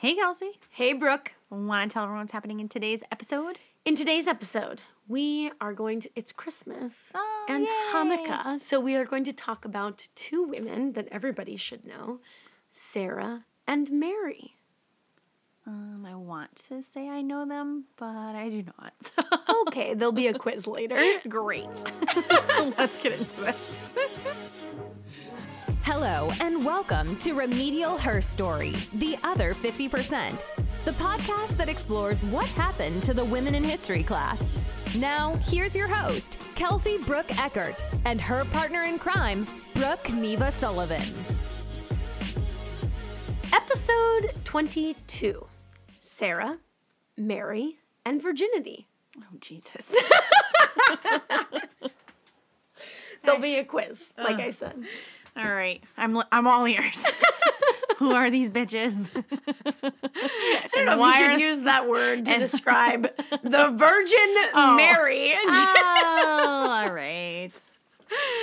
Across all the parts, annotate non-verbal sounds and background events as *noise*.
Hey, Kelsey. Hey, Brooke. Want to tell everyone what's happening in today's episode? In today's episode, we are going to, it's Christmas Oh, and yay. Hanukkah. So we are going to talk about two women that everybody should know Sarah and Mary. Um, I want to say I know them, but I do not. *laughs* Okay, there'll be a quiz later. Great. *laughs* Let's get into this. *laughs* Hello, and welcome to Remedial Herstory, The Other 50%, the podcast that explores what happened to the women in history class. Now, here's your host, Kelsey Brooke Eckert, and her partner in crime, Brooke Neva Sullivan. Episode 22 Sarah, Mary, and Virginity. Oh, Jesus. *laughs* There'll be a quiz, like uh. I said. All right. I'm, I'm all ears. *laughs* Who are these bitches? *laughs* I don't know if you should use that word to describe *laughs* the Virgin Oh. Mary. oh, all right.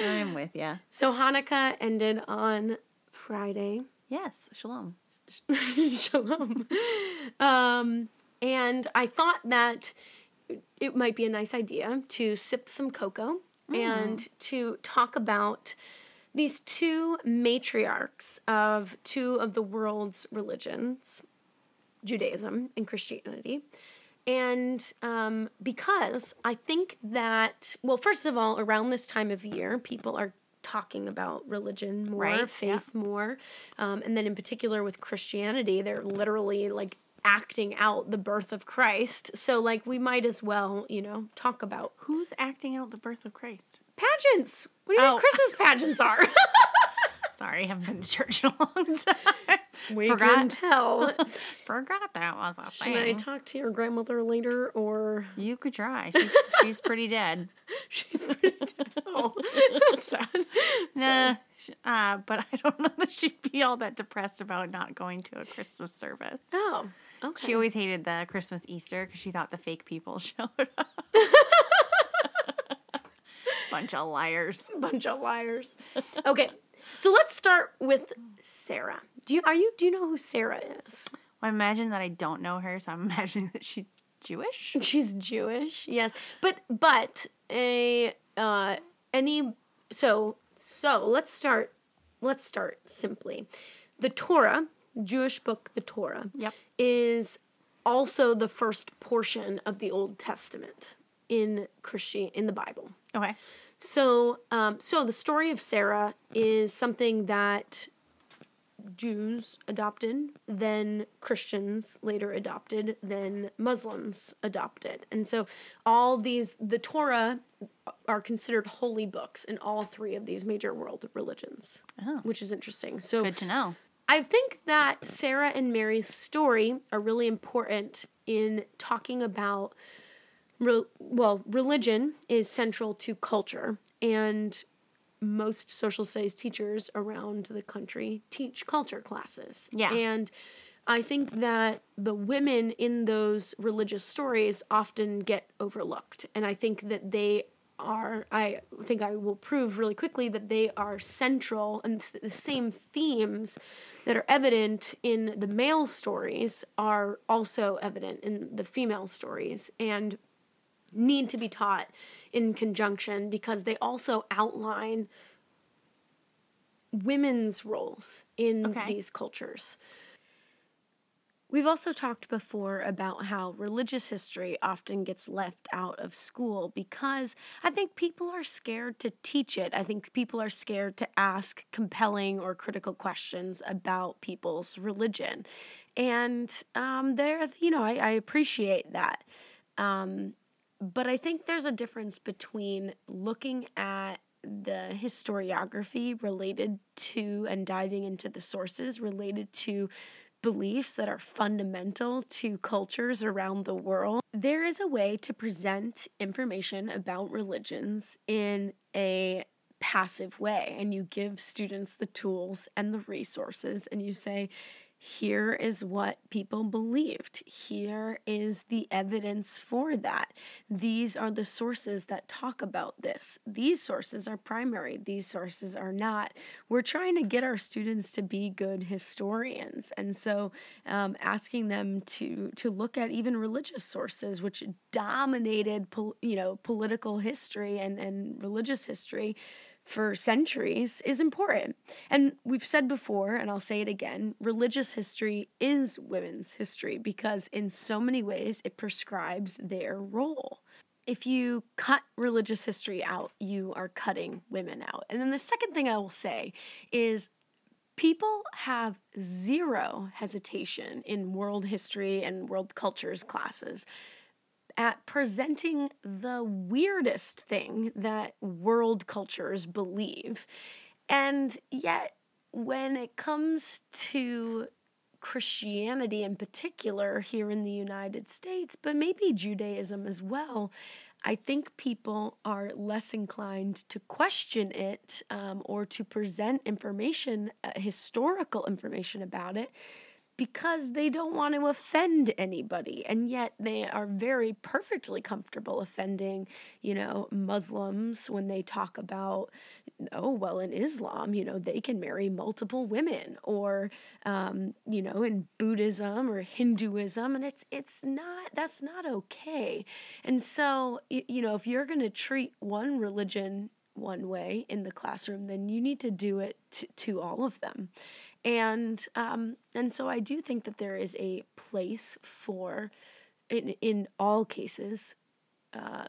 I'm with you. So Hanukkah ended on Friday. Yes, shalom. Shalom. Um, and I thought that it might be a nice idea to sip some cocoa and to talk about these two matriarchs of two of the world's religions, Judaism and Christianity. And um, because I think that, well, first of all, around this time of year, people are talking about religion more, Right, faith more. Um, and then in particular with Christianity, they're literally like acting out the birth of Christ. So, like, we might as well, you know, talk about Who's acting out the birth of Christ? pageants. What do you Oh. think Christmas *laughs* pageants are? Sorry, I haven't been to church in a long *laughs* time. we Forgot. can tell. *laughs* Forgot that was a Should I talk to your grandmother later or You could try. She's, she's pretty dead. she's pretty dead. oh, that's sad. Nah, sh- uh, but I don't know that she'd be all that depressed about not going to a Christmas service. Oh, okay. She always hated the Christmas Easter because she thought the fake people *laughs* showed up. *laughs* Bunch of liars. bunch of liars. Okay, so let's start with Sarah. Do you are you do you know who Sarah is? I imagine that I don't know her, so I'm *laughs* imagining that she's Jewish. She's Jewish, yes, but but a uh, any so so let's start let's start simply. The Torah, Jewish book, the Torah, Yep. is also the first portion of the Old Testament in Christian in the Bible. Okay. So, um, so the story of Sarah is something that Jews adopted, then Christians later adopted, then Muslims adopted, and so all these the Torah are considered holy books in all three of these major world religions, Oh. which is interesting. So, Good to know. I think that Sarah and Mary's story are really important in talking about re- well, religion is central to culture and most social studies teachers around the country teach culture classes. Yeah. And I think that the women in those religious stories often get overlooked. And I think that they are, I think I will prove really quickly that they are central and the same themes that are evident in the male stories are also evident in the female stories and need to be taught in conjunction because they also outline women's roles in Okay. these cultures. We've also talked before about how religious history often gets left out of school because I think people are scared to teach it. I think people are scared to ask compelling or critical questions about people's religion. And um, there, you know, I, I appreciate that. Um, but I think there's a difference between looking at the historiography related to and diving into the sources related to beliefs that are fundamental to cultures around the world. There is a way to present information about religions in a passive way, and you give students the tools and the resources, and you say, here is what people believed. Here is the evidence for that. These are the sources that talk about this. These sources are primary, these sources are not. We're trying to get our students to be good historians. And so um, asking them to, to look at even religious sources, which dominated pol- you know, political history and, and religious history for centuries is important. And we've said before, and I'll say it again religious history is women's history because, in so many ways, it prescribes their role. If you cut religious history out, you are cutting women out. And then the second thing I will say is people have zero hesitation in world history and world cultures classes at presenting the weirdest thing that world cultures believe. And yet, when it comes to Christianity in particular here in the United States, but maybe Judaism as well, I think people are less inclined to question it um, or to present information, uh, historical information about it, because they don't want to offend anybody and yet they are very perfectly comfortable offending you know muslims when they talk about oh well in islam you know they can marry multiple women or um, you know in buddhism or hinduism and it's it's not that's not okay. And so you know if you're going to treat one religion one way in the classroom then you need to do it to, to all of them and um, and so I do think that there is a place for, in in all cases, uh,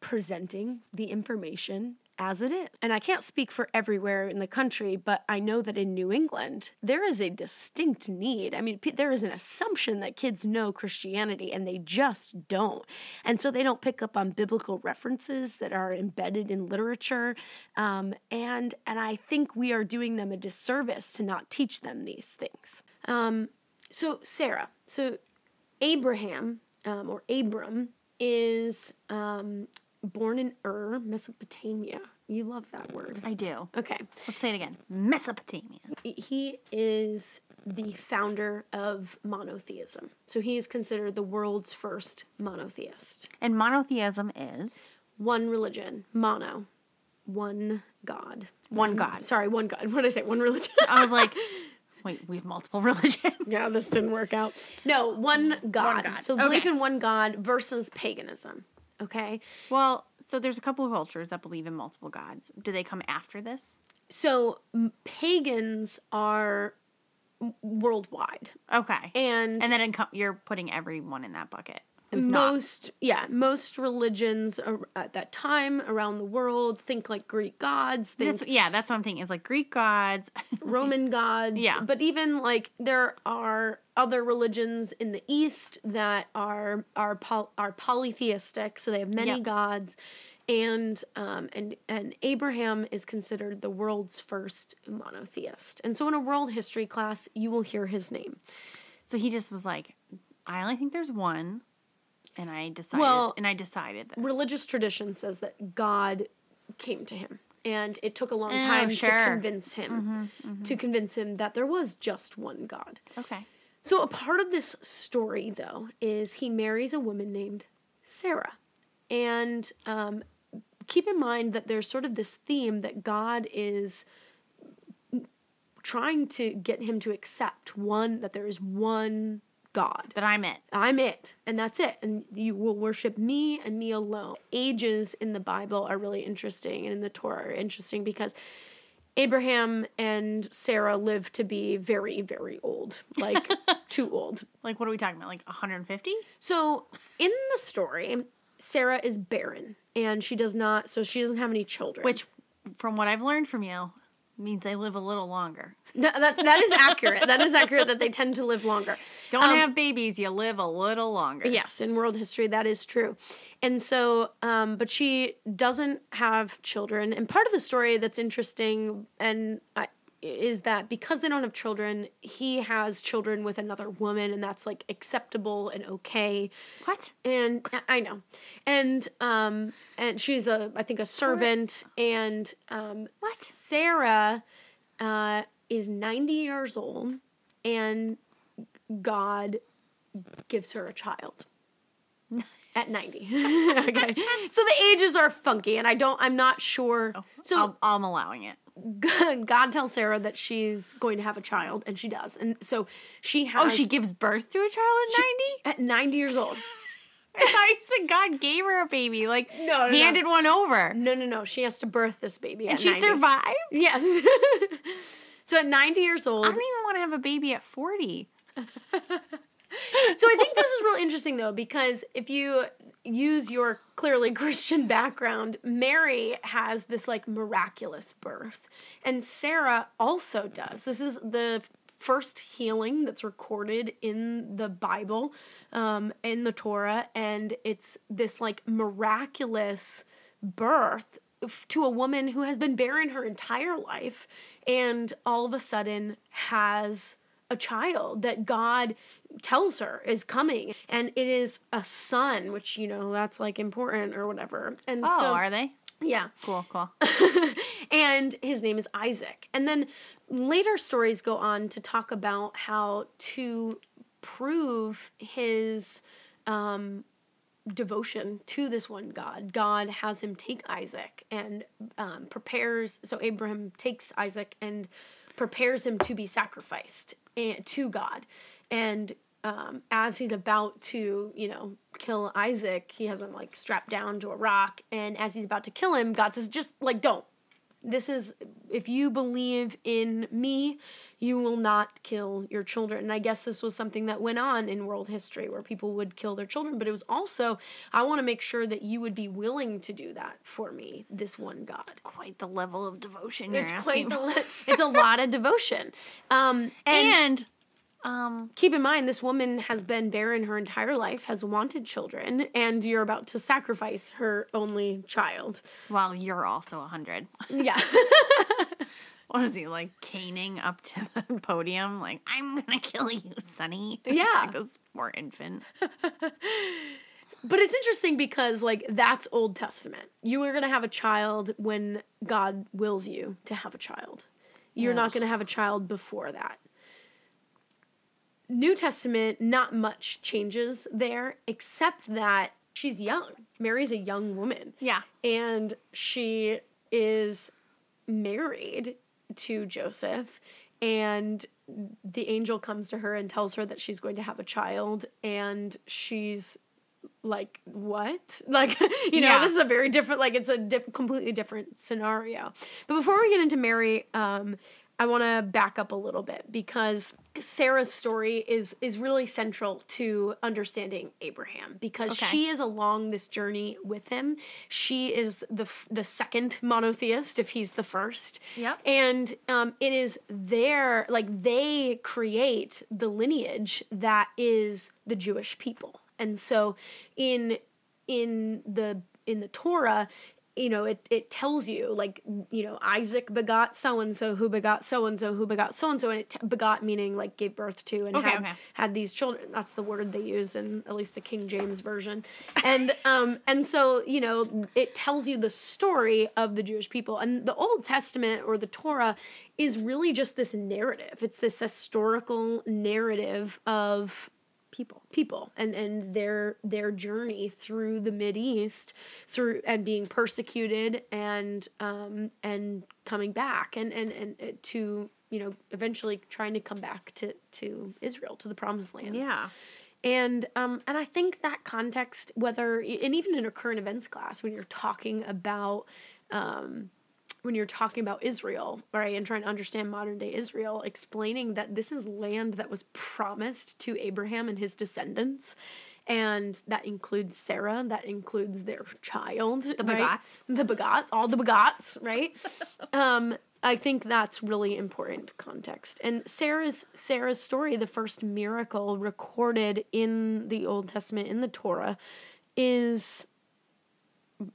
presenting the information as it is. And I can't speak for everywhere in the country, but I know that in New England, there is a distinct need. I mean, there is an assumption that kids know Christianity and they just don't. And so they don't pick up on biblical references that are embedded in literature. Um, and, and I think we are doing them a disservice to not teach them these things. Um, so, Sarah, so Abraham um, or Abram is um, born in Ur, Mesopotamia. You love that word. I do. Okay. Let's say it again. Mesopotamia. He is the founder of monotheism. So he is considered the world's first monotheist. And monotheism is One religion, mono, one God. one God. Sorry, one God. What did I say? One religion. I was like, *laughs* wait, we have multiple religions. yeah, this didn't work out. No, one God. One God. So belief in one God versus paganism. Okay. Well, so there's a couple of cultures that believe in multiple gods. Do they come after this? So m- pagans are worldwide. Okay. And And then in you're putting everyone in that bucket. Who's not? most yeah most religions at that time around the world think like greek gods think That's, yeah, that's what I'm thinking. Is like Greek gods. *laughs* roman gods Yeah. but even like there are other religions in the east that are are poly- are polytheistic so they have many Yep. gods and um and and abraham is considered the world's first monotheist and so in a world history class you will hear his name so he just was like, I only think there's one, and I decided. Well, and I decided this. religious tradition says that God came to him. And it took a long Oh, time to sure. Mm-hmm, convince him to convince him that there was just one God. Okay. So a part of this story though is he marries a woman named Sarah. And um, keep in mind that there's sort of this theme that God is trying to get him to accept one that there is one God. That I'm it. I'm it, and that's it. And you will worship me and me alone. Ages in the Bible are really interesting, and in the Torah are interesting because Abraham and Sarah lived to be very, very old, like *laughs* too old. Like, what are we talking about? Like 150? So in the story, Sarah is barren, and she does not. So she doesn't have any children. Which, from what I've learned from you, means they live a little longer. Th- that, that is accurate. that is accurate that they tend to live longer. Don't Um, have babies, you live a little longer. Yes, in world history, that is true. And so, um, but she doesn't have children. And part of the story that's interesting and I, is that because they don't have children, he has children with another woman, and that's like acceptable and okay. What? And I know, and um, and she's a I think a servant, and um, Sarah, uh, is ninety years old, and God gives her a child at 90. *laughs* okay. So the ages are funky and I don't I'm not sure. Oh, so I'll, I'm allowing it. God tells Sarah that she's going to have a child and she does. And so she oh, has Oh, she gives birth to a child at 90? at 90 years old. *laughs* I thought you said God gave her a baby, like No, no, no. handed one over. No, no, no. She has to birth this baby And she 90. survived? Yes. *laughs* so at 90 years old. I don't even want to have a baby at 40. So I think this is really interesting though because if you use your clearly *laughs* Christian background, Mary has this like miraculous birth, and Sarah also does. This is the first healing that's recorded in the Bible, um, in the Torah, and it's this like miraculous birth to a woman who has been barren her entire life and all of a sudden has a child that God tells her is coming and it is a son which you know that's like important or whatever and Oh, so are they? yeah Cool, cool. *laughs* and his name is Isaac. And then later stories go on to talk about how to prove his um, devotion to this one God. God has him take Isaac and um, prepares. So Abraham takes Isaac and prepares him to be sacrificed and, to God. And um, as he's about to, you know, kill Isaac, he has him like strapped down to a rock. And as he's about to kill him, God says, just like, don't. This is, if you believe in me, you will not kill your children. And I guess this was something that went on in world history where people would kill their children. But it was also, I want to make sure that you would be willing to do that for me, this one God. Quite the level of devotion you're It's asking quite for. the, it's a lot of devotion. Um, *laughs* and And um keep in mind this woman has been barren her entire life has wanted children and you're about to sacrifice her only child while you're also 100. yeah *laughs* What is he like caning up to the *laughs* podium? Like, I'm gonna kill you, Sonny. *laughs* Yeah. It's like this poor infant. but it's interesting because like that's old testament you are going to have a child when god wills you to have a child you're not going to have a child before that new testament not much changes there except that she's young mary's a young woman Yeah. and she is married to Joseph and the angel comes to her and tells her that she's going to have a child and she's like what *laughs* like you know Yeah. this is a very different like it's a completely different scenario but before we get into mary um i want to back up a little bit because sarah's story is is really central to understanding abraham because Okay. she is along this journey with him she is the f- the second monotheist if he's the first Yep. and um, it is their like they create the lineage that is the Jewish people, and so in in the in the Torah, you know, it it tells you like you know Isaac begot so and so who begot so and so who begot so and so, and it t- begot meaning like gave birth to and Okay, had, okay. had these children. That's the word they use in at least the King James version, and *laughs* um and so you know it tells you the story of the Jewish people, and the Old Testament or the Torah is really just this narrative. It's this historical narrative of people people and and their their journey through the mid east through and being persecuted and um and coming back and and and uh, to you know eventually trying to come back to to israel to the promised land Yeah. and um and i think that context whether and even in a current events class when you're talking about um when you're talking about Israel, right, and trying to understand modern day Israel, explaining that this is land that was promised to Abraham and his descendants, and that includes Sarah, that includes their child, the begots. the begots, all the begots, right? *laughs* um, I think that's really important context. And Sarah's Sarah's story, the first miracle recorded in the Old Testament in the Torah, is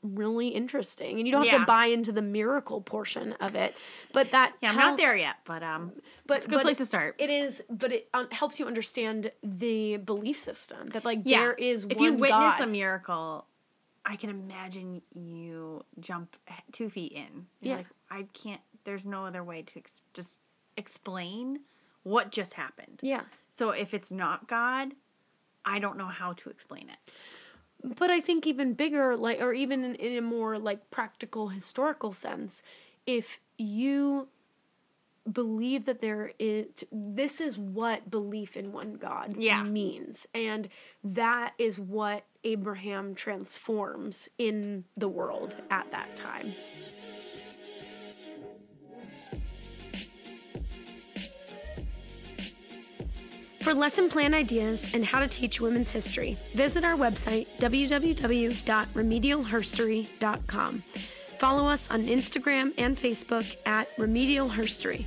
really interesting. And you don't have Yeah. to buy into the miracle portion of it, but that Yeah, I'm not there yet, but um But it's a good place to start. It is, but it um, helps you understand the belief system that like yeah. there is if you witness God. a miracle, I can imagine you jump two feet in. You're Yeah. like, I can't. There's no other way to ex- just explain what just happened. yeah. So if it's not God, I don't know how to explain it. But I think even bigger, like, or even in, in a more like practical historical sense, if you believe that there is this is what belief in one god Yeah. means and that is what abraham transforms in the world at that time For lesson plan ideas and how to teach women's history, visit our website www.remedialherstory.com. Follow us on Instagram and Facebook at Remedial Herstory.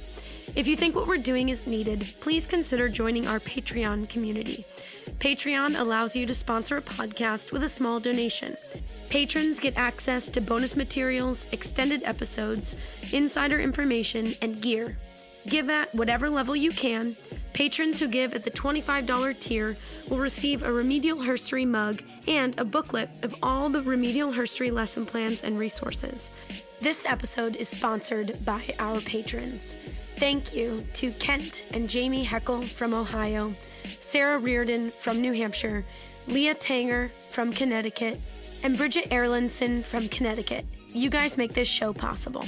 If you think what we're doing is needed, please consider joining our Patreon community. Patreon allows you to sponsor a podcast with a small donation. Patrons get access to bonus materials, extended episodes, insider information, and gear. Give at whatever level you can. Patrons who give at the $25 tier will receive a Remedial Herstory mug and a booklet of all the Remedial Herstory lesson plans and resources. This episode is sponsored by our patrons. Thank you to Kent and Jamie Heckel from Ohio, Sarah Reardon from New Hampshire, Leah Tanger from Connecticut, and Bridget Erlandson from Connecticut. You guys make this show possible.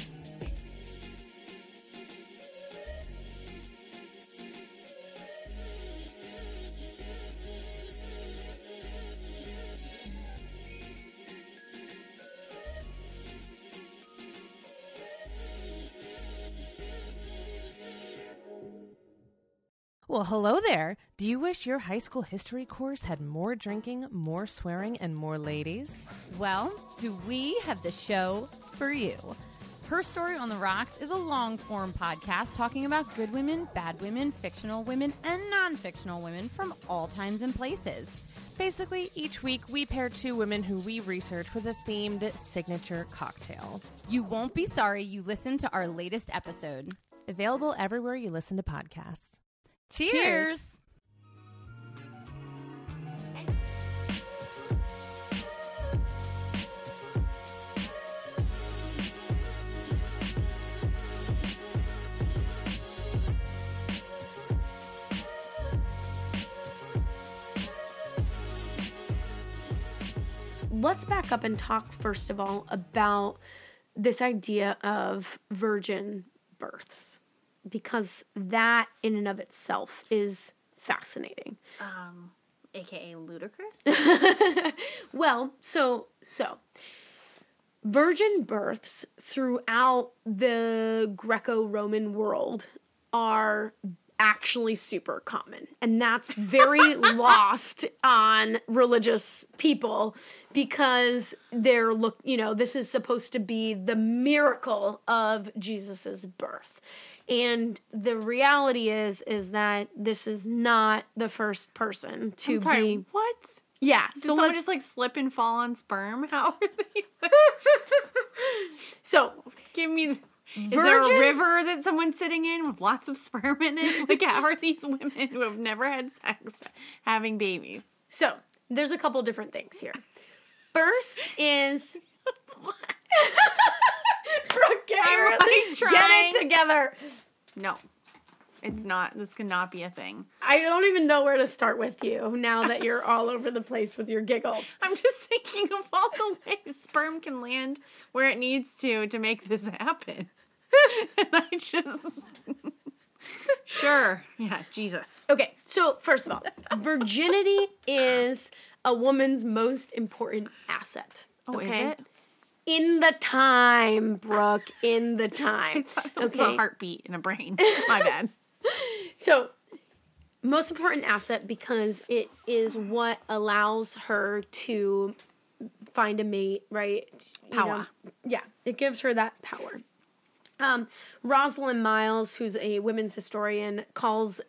Well, hello there. Do you wish your high school history course had more drinking, more swearing, and more ladies? Well, do we have the show for you? Her Story on the Rocks is a long form podcast talking about good women, bad women, fictional women, and non fictional women from all times and places. Basically, each week we pair two women who we research with a themed signature cocktail. You won't be sorry you listened to our latest episode. Available everywhere you listen to podcasts. Cheers! Cheers. let's back up and talk first of all about this idea of virgin births because that in and of itself is fascinating. Um, AKA ludicrous. *laughs* Well, so so virgin births throughout the Greco-Roman world are actually super common and that's very *laughs* lost on religious people because they're look you know this is supposed to be the miracle of Jesus's birth and the reality is is that this is not the first person to I'm sorry, be what? yeah Did so someone let- just like slip and fall on sperm? *laughs* How are they? so Give me. the- Is there a river that someone's sitting in with lots of sperm in it? Like, how are these women who have never had sex having babies? So there's a couple different things here. First is *laughs* Brooke, get, I'm, your- like, get it together. No, it's not. This cannot be a thing. I don't even know where to start with you now that you're all over the place with your giggles. I'm just thinking of all the ways sperm can land where it needs to to make this happen. *laughs* and I just. *laughs* sure. Yeah, Jesus. Okay, so first of all, virginity is a woman's most important asset. Oh, okay? is it? In the time, Brooke, in the *laughs* time. It was a heartbeat in a brain. My *laughs* bad. So, most important asset because it is what allows her to find a mate, right? You know, Power. yeah, it gives her that power. Um, Rosalind Miles, who's a women's historian, calls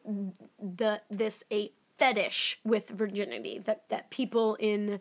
the this a fetish with virginity that that people in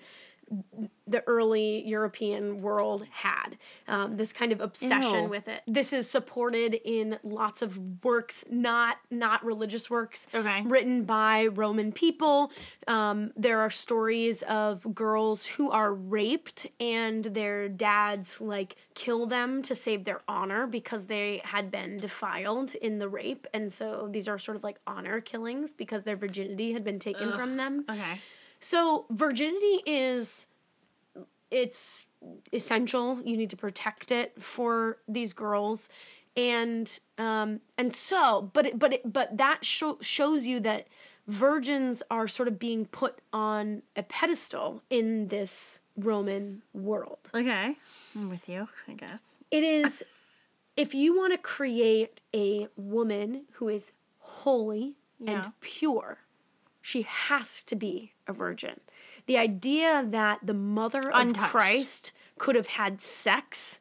the early European world had. Um, this kind of obsession Ew. with it. This is supported in lots of works, not not religious works, Okay. written by Roman people. Um, there are stories of girls who are raped and their dads like kill them to save their honor because they had been defiled in the rape, and so these are sort of like honor killings because their virginity had been taken from them. Okay. So virginity is it's essential. You need to protect it for these girls. And um and so but it, but it, but that show, shows you that virgins are sort of being put on a pedestal in this Roman world. Okay. I'm with you, I guess. It is if you want to create a woman who is holy Yeah. and pure, she has to be a virgin. The idea that the mother of Christ could have had sex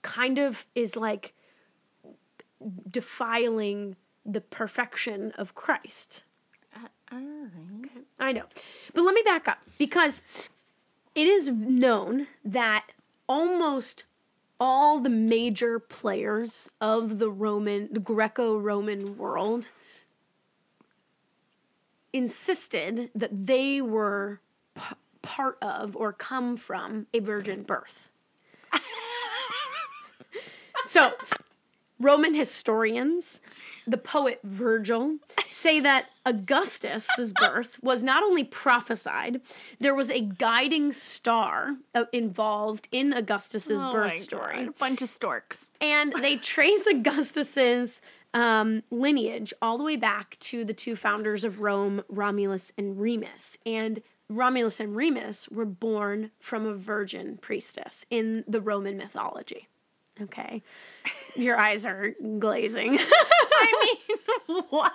kind of is like defiling the perfection of Christ. Uh, all right. I know. But let me back up because it is known that almost all the major players of the Roman, the Greco Roman world insisted that they were p- part of or come from a virgin birth. *laughs* so, Roman historians, the poet Virgil, say that Augustus's birth was not only prophesied, there was a guiding star uh, involved in Augustus's Oh birth story. God, Bunch of storks. And they trace *laughs* Augustus's um, lineage all the way back to the two founders of Rome, Romulus and Remus. And Romulus and Remus were born from a virgin priestess in the Roman mythology. Okay. *laughs* Your eyes are glazing. I *laughs* mean, *laughs* what?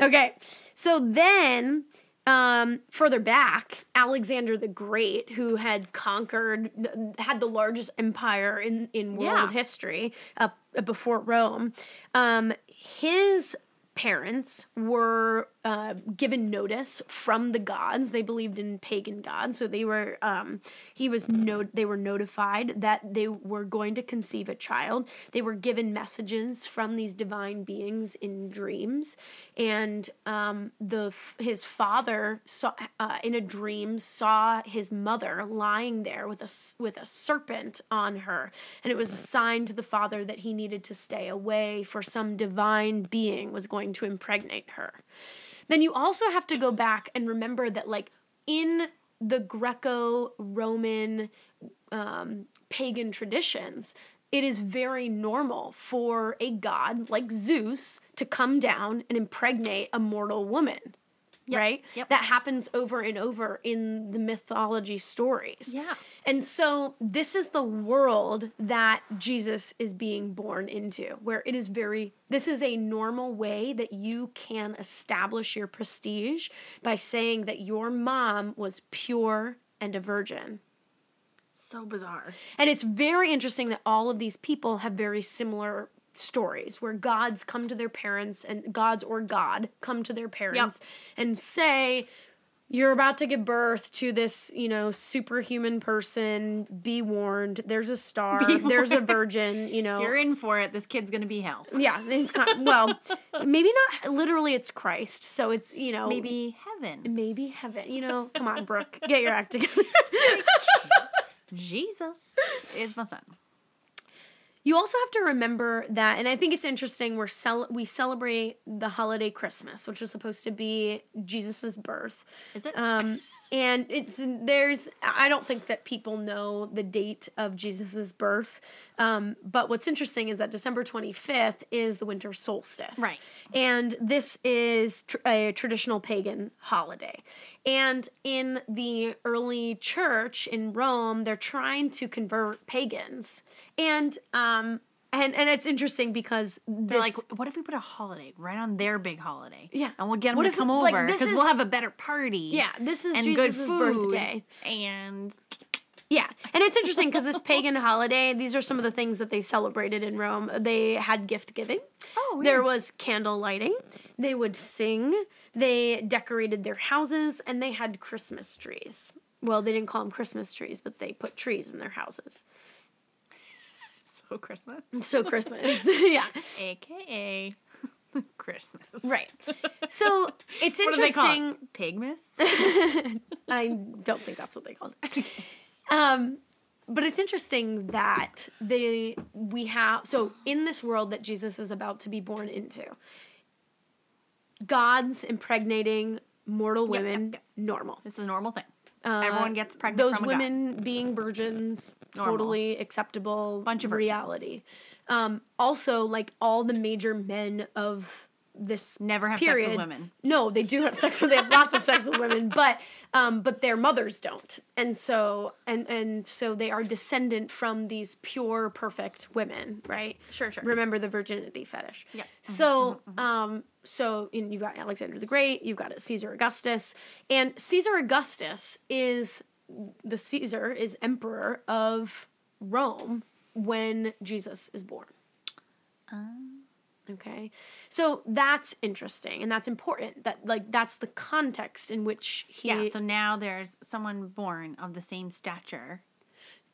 Okay. So then, um, further back, Alexander the Great, who had conquered, had the largest empire in, in world Yeah. history uh, before Rome, um, his parents were uh, given notice from the gods. They believed in pagan gods, so they were um, he was no they were notified that they were going to conceive a child. They were given messages from these divine beings in dreams, and um, the his father saw uh, in a dream saw his mother lying there with a with a serpent on her, and it was a sign to the father that he needed to stay away for some divine being was going to impregnate her. Then you also have to go back and remember that like in the Greco-Roman um, pagan traditions, it is very normal for a god like Zeus to come down and impregnate a mortal woman. Right? Yep. That happens over and over in the mythology stories. Yeah. And so this is the world that Jesus is being born into, where it is very, this is a normal way that you can establish your prestige by saying that your mom was pure and a virgin. So bizarre. And it's very interesting that all of these people have very similar stories where gods come to their parents and gods or God come to their parents and say, you're about to give birth to this, you know, superhuman person. Be warned. There's a star. *laughs* There's a virgin. You know. You're in for it, this kid's gonna be hell. yeah. It's kind well, maybe not literally. It's Christ. So it's you know Maybe heaven. maybe heaven. You know. Come on, Brooke, get your act together. *laughs* Jesus is my son. You also have to remember that, and I think it's interesting. We're cel- we celebrate the holiday Christmas, which is supposed to be Jesus's birth. Is it? Um, and it's there's I don't think that people know the date of Jesus's birth. Um, but what's interesting is that December 25th is the winter solstice. Right. And this is tr- a traditional pagan holiday. And in the early church in Rome, they're trying to convert pagans. And um and and it's interesting because They're this like, what if we put a holiday right on their big holiday? Yeah. And we'll get them What to if- come like, over because is- we'll have a better party. yeah, this is And Jesus' good food. birthday. And Yeah, and it's interesting because this pagan holiday, these are some of the things that they celebrated in Rome. They had gift giving. Oh, There was candle lighting. They would sing. They decorated their houses, and they had Christmas trees. Well, they didn't call them Christmas trees, but they put trees in their houses. *laughs* So Christmas. So Christmas, *laughs* *laughs* yeah, AKA Christmas. right. So it's What do they call interesting. it? Pigmas? I don't think that's what they called it. um, but it's interesting that they we have so in this world that Jesus is about to be born into, God's impregnating mortal Yep, yep, women yep. normal. It's a normal thing. Uh, Everyone gets pregnant Those from a god. women being virgins, Normal. totally acceptable. Bunch of virgins. reality. Um, also, like all the major men of this Never have sex with women. No, they do have sex with. They have lots of sex with women, *laughs* but um, but their mothers don't, and so and and so they are descendant from these pure, perfect women, right? Sure, sure. Remember the virginity fetish. Yeah. So, um, so you've got Alexander the Great, you've got Caesar Augustus, and Caesar Augustus is the Caesar is emperor of Rome when Jesus is born. Okay. So that's interesting and that's important. That like that's the context in which he Yeah, so now there's someone born of the same stature.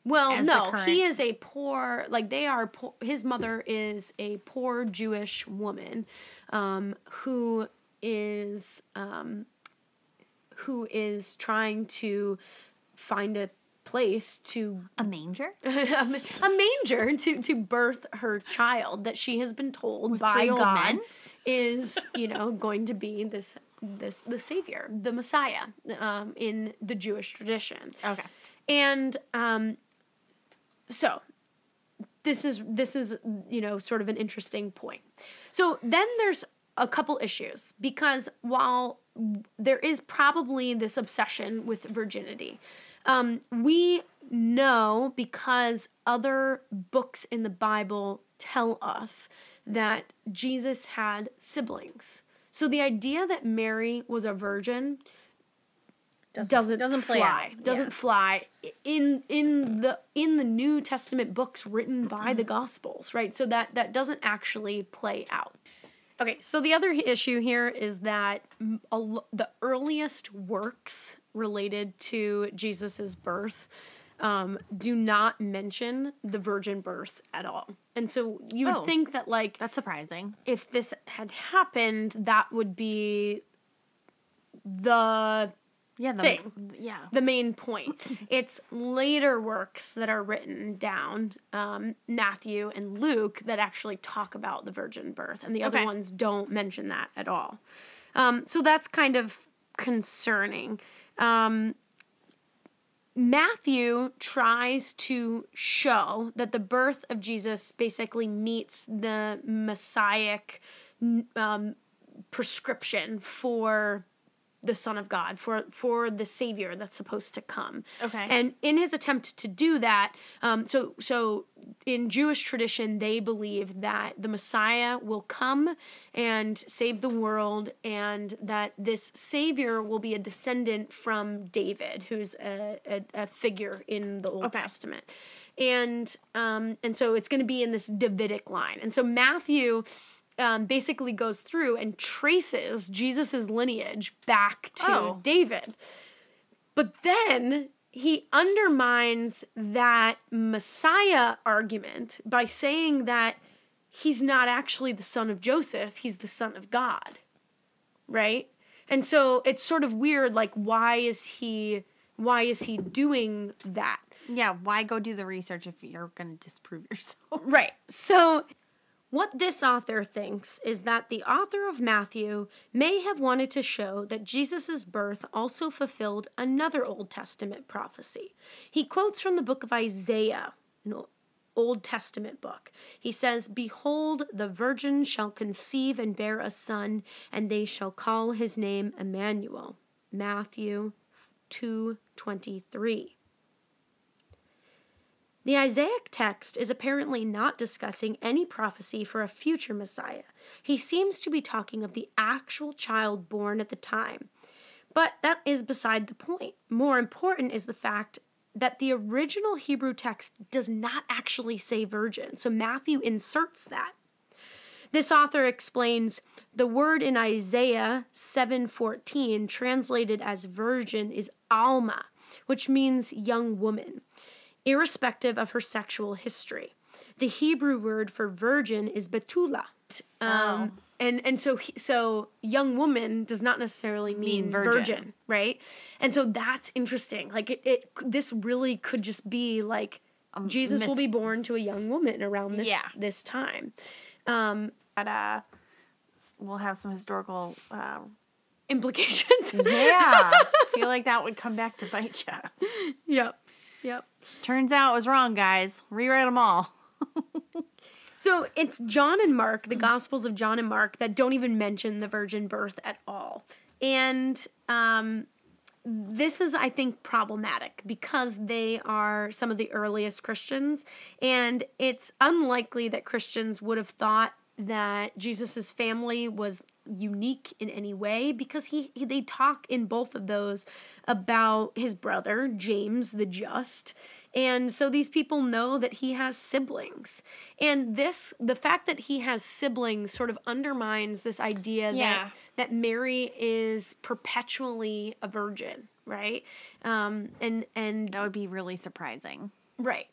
Well, no, current- he is a poor. Like they are. Poor, his mother is a poor Jewish woman, um, who is um, who is trying to find a place to A manger? *laughs* a manger to to birth her child that she has been told by God men? is you know going to be this this the savior, the Messiah, um, in the Jewish tradition. Okay. And um, so this is this is you know sort of an interesting point. So then there's a couple issues because while there is probably this obsession with virginity, um, we know because other books in the Bible tell us that Jesus had siblings. So the idea that Mary was a virgin doesn't doesn't play fly. out. Doesn't Yeah. fly in in the in the New Testament books written by the Gospels, right? So that that doesn't actually play out. Okay, so the other issue here is that a the earliest works related to Jesus's birth um, do not mention the virgin birth at all. And so you would Oh. think that like That's surprising. if this had happened, that would be the Yeah, the, Thing. Yeah. the main point. *laughs* it's later works that are written down, um, Matthew and Luke, that actually talk about the virgin birth, and the other ones don't mention that at all. Um, so that's kind of concerning. Um, Matthew tries to show that the birth of Jesus basically meets the messianic um, prescription for the Son of God, for for the Savior that's supposed to come. Okay. And in his attempt to do that, um, so so in Jewish tradition, they believe that the Messiah will come and save the world, and that this Savior will be a descendant from David, who's a, a, a figure in the Old Okay. Testament. And um, and so it's going to be in this Davidic line. And so Matthew um, basically goes through and traces Jesus's lineage back to Oh. David. But then he undermines that Messiah argument by saying that he's not actually the son of Joseph, he's the son of God. Right? And so it's sort of weird like why is he why is he doing that? Yeah, why go do the research if you're going to disprove yourself? Right. So, what this author thinks is that the author of Matthew may have wanted to show that Jesus' birth also fulfilled another Old Testament prophecy. He quotes from the book of Isaiah, an Old Testament book. He says, Behold, the virgin shall conceive and bear a son, and they shall call his name Emmanuel. Matthew 2:23. The Isaiah text is apparently not discussing any prophecy for a future Messiah. He seems to be talking of the actual child born at the time. But that is beside the point. More important is the fact that the original Hebrew text does not actually say virgin, so Matthew inserts that. This author explains the word in Isaiah 7:14 translated as virgin is alma, which means young woman, irrespective of her sexual history. The Hebrew word for virgin is betula. Um, and and so he, so young woman does not necessarily mean, Mean virgin. virgin. right? And so that's interesting. Like it, it this really could just be like Jesus will be born to a young woman around this Yeah. this time. Um, But uh, we'll have some historical. Uh, implications. *laughs* yeah, I feel like that would come back to bite you. *laughs* yep. Yep. Turns out it was wrong, guys. Rewrite them all. *laughs* So it's John and Mark, the Gospels of John and Mark, that don't even mention the virgin birth at all. And um, this is, I think, problematic because they are some of the earliest Christians. And it's unlikely that Christians would have thought that Jesus' family was unique in any way because he, he they talk in both of those about his brother James the just and so these people know that he has siblings and this the fact that he has siblings sort of undermines this idea Yeah. that that Mary is perpetually a virgin right um and and That would be really surprising. Right.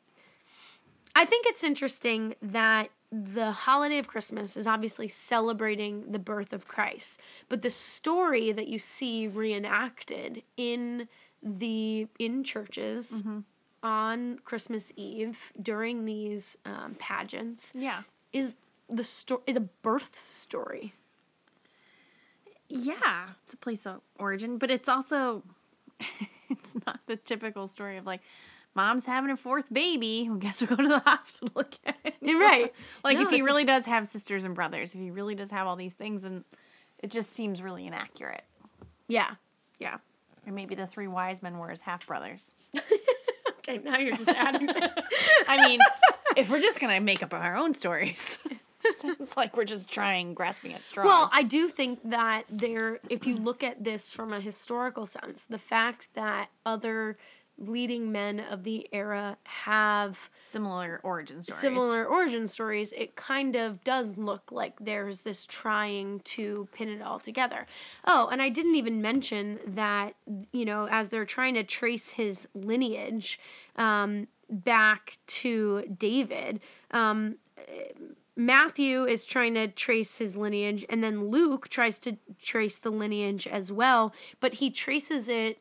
I think it's interesting that the holiday of Christmas is obviously celebrating the birth of Christ, but the story that you see reenacted in the in churches on Christmas Eve during these um, pageants Yeah. is the story is a birth story. Yeah, it's a place of origin, but it's also *laughs* it's not the typical story of like mom's having a fourth baby. *laughs* Well, guess we go to the *laughs* hospital again. You're right. *laughs* like No, if he really does have sisters and brothers, if he really does have all these things, and it just seems really inaccurate. Yeah. Yeah. And maybe the three wise men were his half brothers. Okay, now you're just adding things. I mean, if we're just gonna make up our own stories, it sounds like we're just trying grasping at straws. Well, I do think that there, if you look at this from a historical sense, the fact that other leading men of the era have similar origin stories. similar origin stories, it kind of does look like there's this trying to pin it all together. Oh, and I didn't even mention that, you know, as they're trying to trace his lineage um, back to David, um, Matthew is trying to trace his lineage, and then Luke tries to trace the lineage as well, but he traces it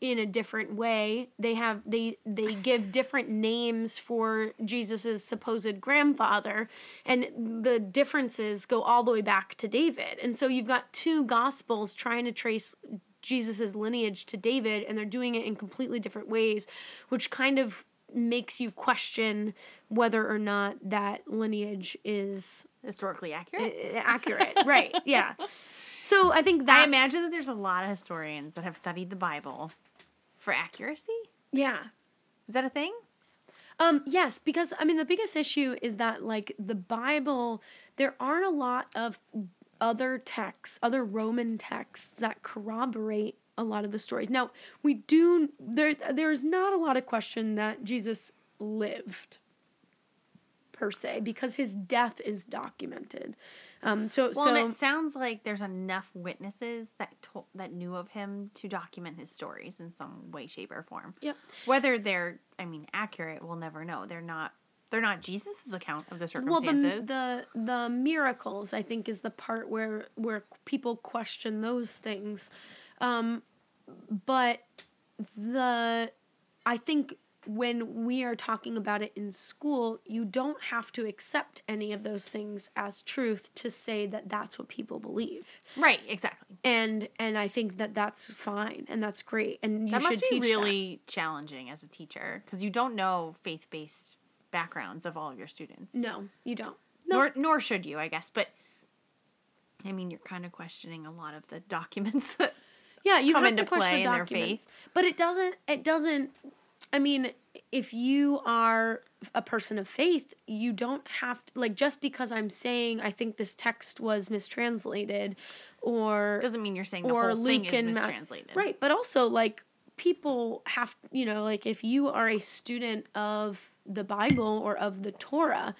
in a different way. They have they they give different names for Jesus's supposed grandfather, and the differences go all the way back to David. And so you've got two gospels trying to trace Jesus's lineage to David, and they're doing it in completely different ways, which kind of makes you question whether or not that lineage is historically accurate. accurate. *laughs* right. Yeah. So I think that I imagine that there's a lot of historians that have studied the Bible for accuracy. Yeah. Is that a thing? Um, yes, because I mean the biggest issue is that like the Bible, there aren't a lot of other texts, other Roman texts that corroborate a lot of the stories. Now we do there. There's not a lot of question that Jesus lived per se because his death is documented. Um, so Well, so and it sounds like there's enough witnesses that to- that knew of him to document his stories in some way, shape, or form. Yep. Whether they're, I mean, accurate, we'll never know. They're not. They're not Jesus' account of the well circumstances. the, the the miracles i think is the part where where people question those things um but the i think when we are talking about it in school you don't have to accept any of those things as truth to say that that's what people believe right, exactly. and and i think that that's fine and that's great and you that should must be teach that. really challenging as a teacher because you don't know faith-based backgrounds of all of your students. no you don't Nor nor should you, I guess. But I mean, you're kind of questioning a lot of the documents *laughs* that yeah you come have into play in their documents. faith. but it doesn't it doesn't i mean if you are a person of faith you don't have to like just because i'm saying i think this text was mistranslated or doesn't mean you're saying the or whole thing Luke is and Ma- mistranslated. right but also like people have you know like if you are a student of the bible or of the torah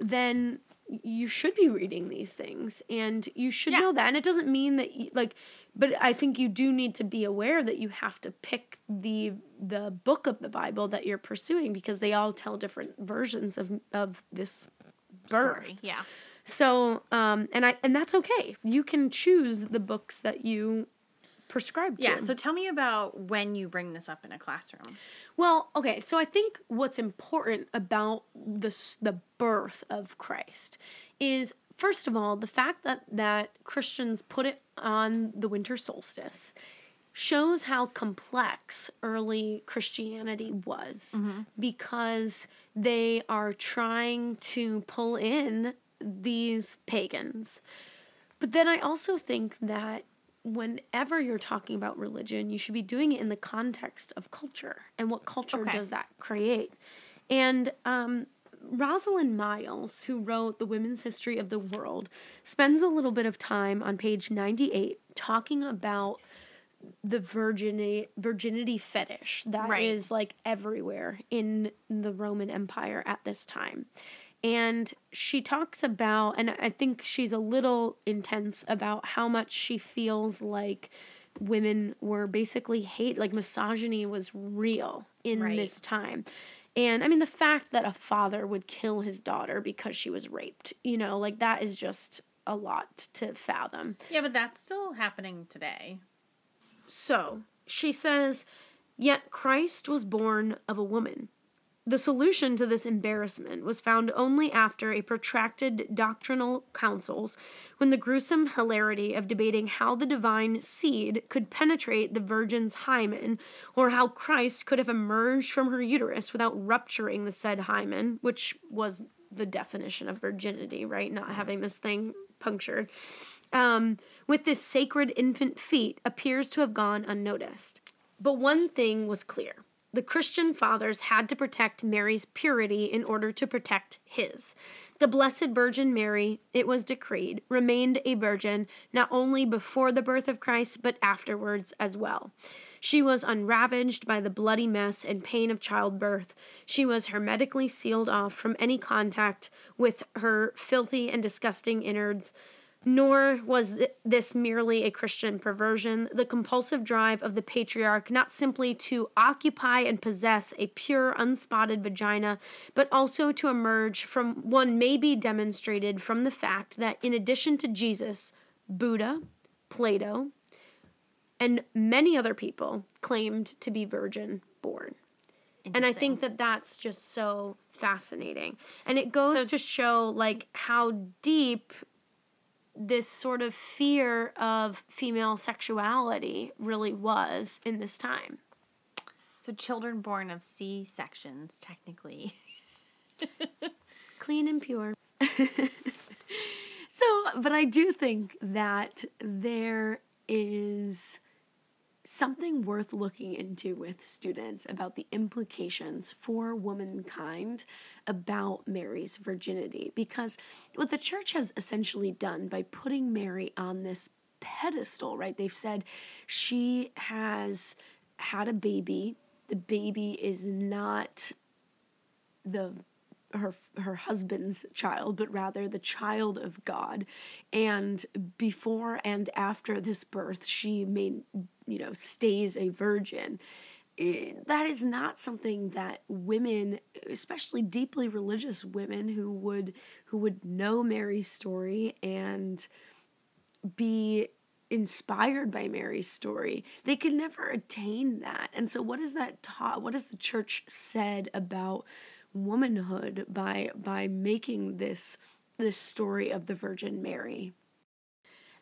then you should be reading these things and you should Yeah. know that and it doesn't mean that you, like but I think you do need to be aware that you have to pick the the book of the Bible that you're pursuing because they all tell different versions of of this birth. Story, Yeah. So, um, and I and that's okay. You can choose the books that you prescribe to. Yeah. So tell me about when you bring this up in a classroom. Well, okay, so I think what's important about this the birth of Christ is first of all the fact that that Christians put it on the winter solstice shows how complex early Christianity was because they are trying to pull in these pagans. But then I also think that whenever you're talking about religion, you should be doing it in the context of culture and what culture Okay. does that create. And um, Rosalind Miles, who wrote The Women's History of the World, spends a little bit of time on page 98 talking about the virginity virginity fetish that is Right. like everywhere in the Roman Empire at this time. And she talks about, and I think she's a little intense about how much she feels like women were basically hate, like misogyny was real in Right. this time. And I mean, the fact that a father would kill his daughter because she was raped, you know, like that is just a lot to fathom. Yeah, but that's still happening today. So she says, Yet Christ was born of a woman. The solution to this embarrassment was found only after a protracted doctrinal councils, when the gruesome hilarity of debating how the divine seed could penetrate the virgin's hymen, or how Christ could have emerged from her uterus without rupturing the said hymen, which was the definition of virginity, right? Not having this thing punctured um, with this sacred infant feet appears to have gone unnoticed. But one thing was clear the Christian fathers had to protect Mary's purity in order to protect his. The Blessed Virgin Mary, it was decreed, remained a virgin not only before the birth of Christ, but afterwards as well. She was unravaged by the bloody mess and pain of childbirth. She was hermetically sealed off from any contact with her filthy and disgusting innards. Nor was th- this merely a Christian perversion, the compulsive drive of the patriarch not simply to occupy and possess a pure, unspotted vagina, but also to emerge from one may be demonstrated from the fact that in addition to Jesus, Buddha, Plato, and many other people claimed to be virgin born. And I think that that's just so fascinating. And it goes So- to show like how deep this sort of fear of female sexuality really was in this time. So children born of C sections, technically. *laughs* Clean and pure. *laughs* so, but I do think that there is something worth looking into with students about the implications for womankind about Mary's virginity. Because what the church has essentially done by putting Mary on this pedestal, right? They've said she has had a baby. The baby is not the her her husband's child but rather the child of God and before and after this birth she may you know stays a virgin Eh, that is not something that women especially deeply religious women who would who would know Mary's story and be inspired by Mary's story. They could never attain that. And so what is that taught? What has the church said about womanhood by by making this this story of the Virgin Mary?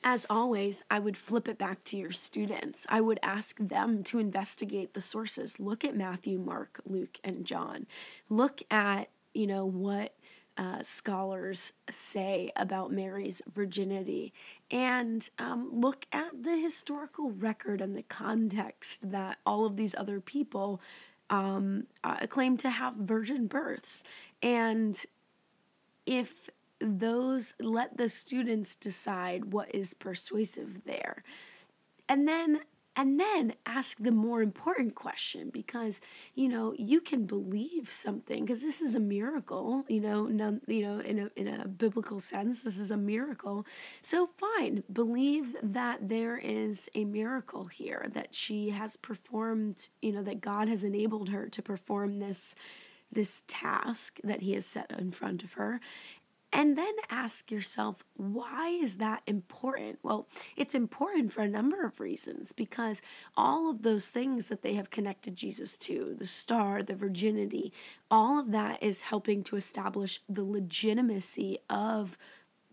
As always, I would flip it back to your students. I would ask them to investigate the sources. Look at Matthew, Mark, Luke, and John. Look at, you know, what uh, scholars say about Mary's virginity and um, look at the historical record and the context that all of these other people um, uh, claim to have virgin births. And if those, let the students decide what is persuasive there. And then and then ask the more important question because you know you can believe something because this is a miracle you know no, you know in a in a biblical sense this is a miracle. So fine believe that there is a miracle here that she has performed you know that God has enabled her to perform this this task that he has set in front of her and then ask yourself, why is that important? Well, it's important for a number of reasons because all of those things that they have connected Jesus to the star, the virginity all of that is helping to establish the legitimacy of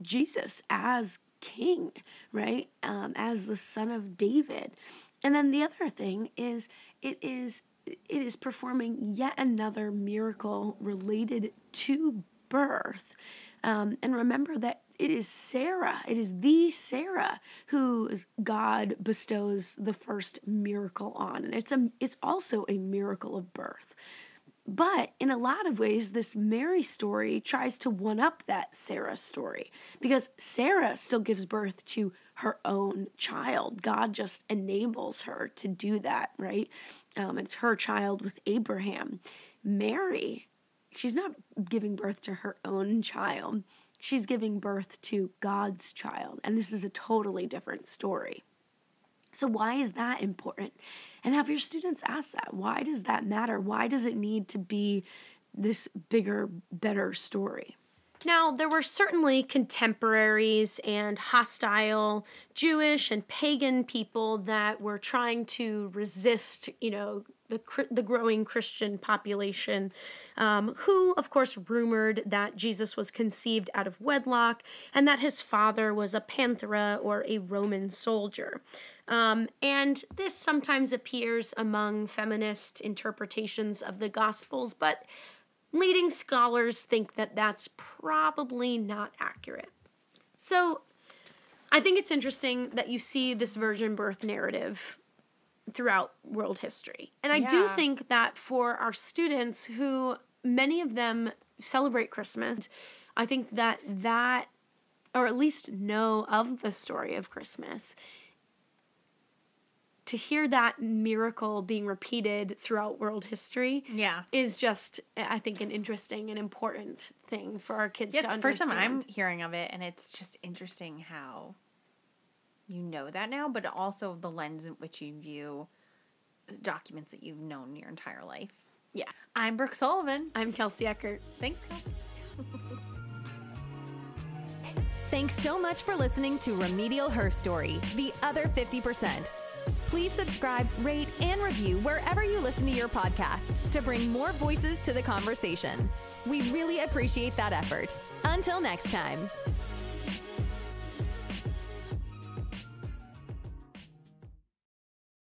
Jesus as king, right? Um, as the son of David. And then the other thing is, it is it is performing yet another miracle related to birth um, and remember that it is Sarah, it is the Sarah who God bestows the first miracle on. And it's a it's also a miracle of birth. But in a lot of ways, this Mary story tries to one up that Sarah story because Sarah still gives birth to her own child. God just enables her to do that, right? Um, it's her child with Abraham. Mary she's not giving birth to her own child. She's giving birth to God's child. And this is a totally different story. So, why is that important? And have your students ask that. Why does that matter? Why does it need to be this bigger, better story? Now, there were certainly contemporaries and hostile Jewish and pagan people that were trying to resist, you know, the, the growing Christian population, um, who, of course, rumored that Jesus was conceived out of wedlock and that his father was a panthera or a Roman soldier. Um, and this sometimes appears among feminist interpretations of the Gospels, but leading scholars think that that's probably not accurate. So I think it's interesting that you see this virgin birth narrative throughout world history. And I yeah. do think that for our students who many of them celebrate Christmas, I think that that or at least know of the story of Christmas to hear that miracle being repeated throughout world history yeah is just i think an interesting and important thing for our kids yeah, to it's understand. the first time i'm hearing of it and it's just interesting how you know that now but also the lens in which you view documents that you've known your entire life yeah i'm brooke sullivan i'm kelsey eckert thanks kelsey *laughs* Thanks so much for listening to Remedial Herstory, the other 50%. Please subscribe, rate, and review wherever you listen to your podcasts to bring more voices to the conversation. We really appreciate that effort. Until next time.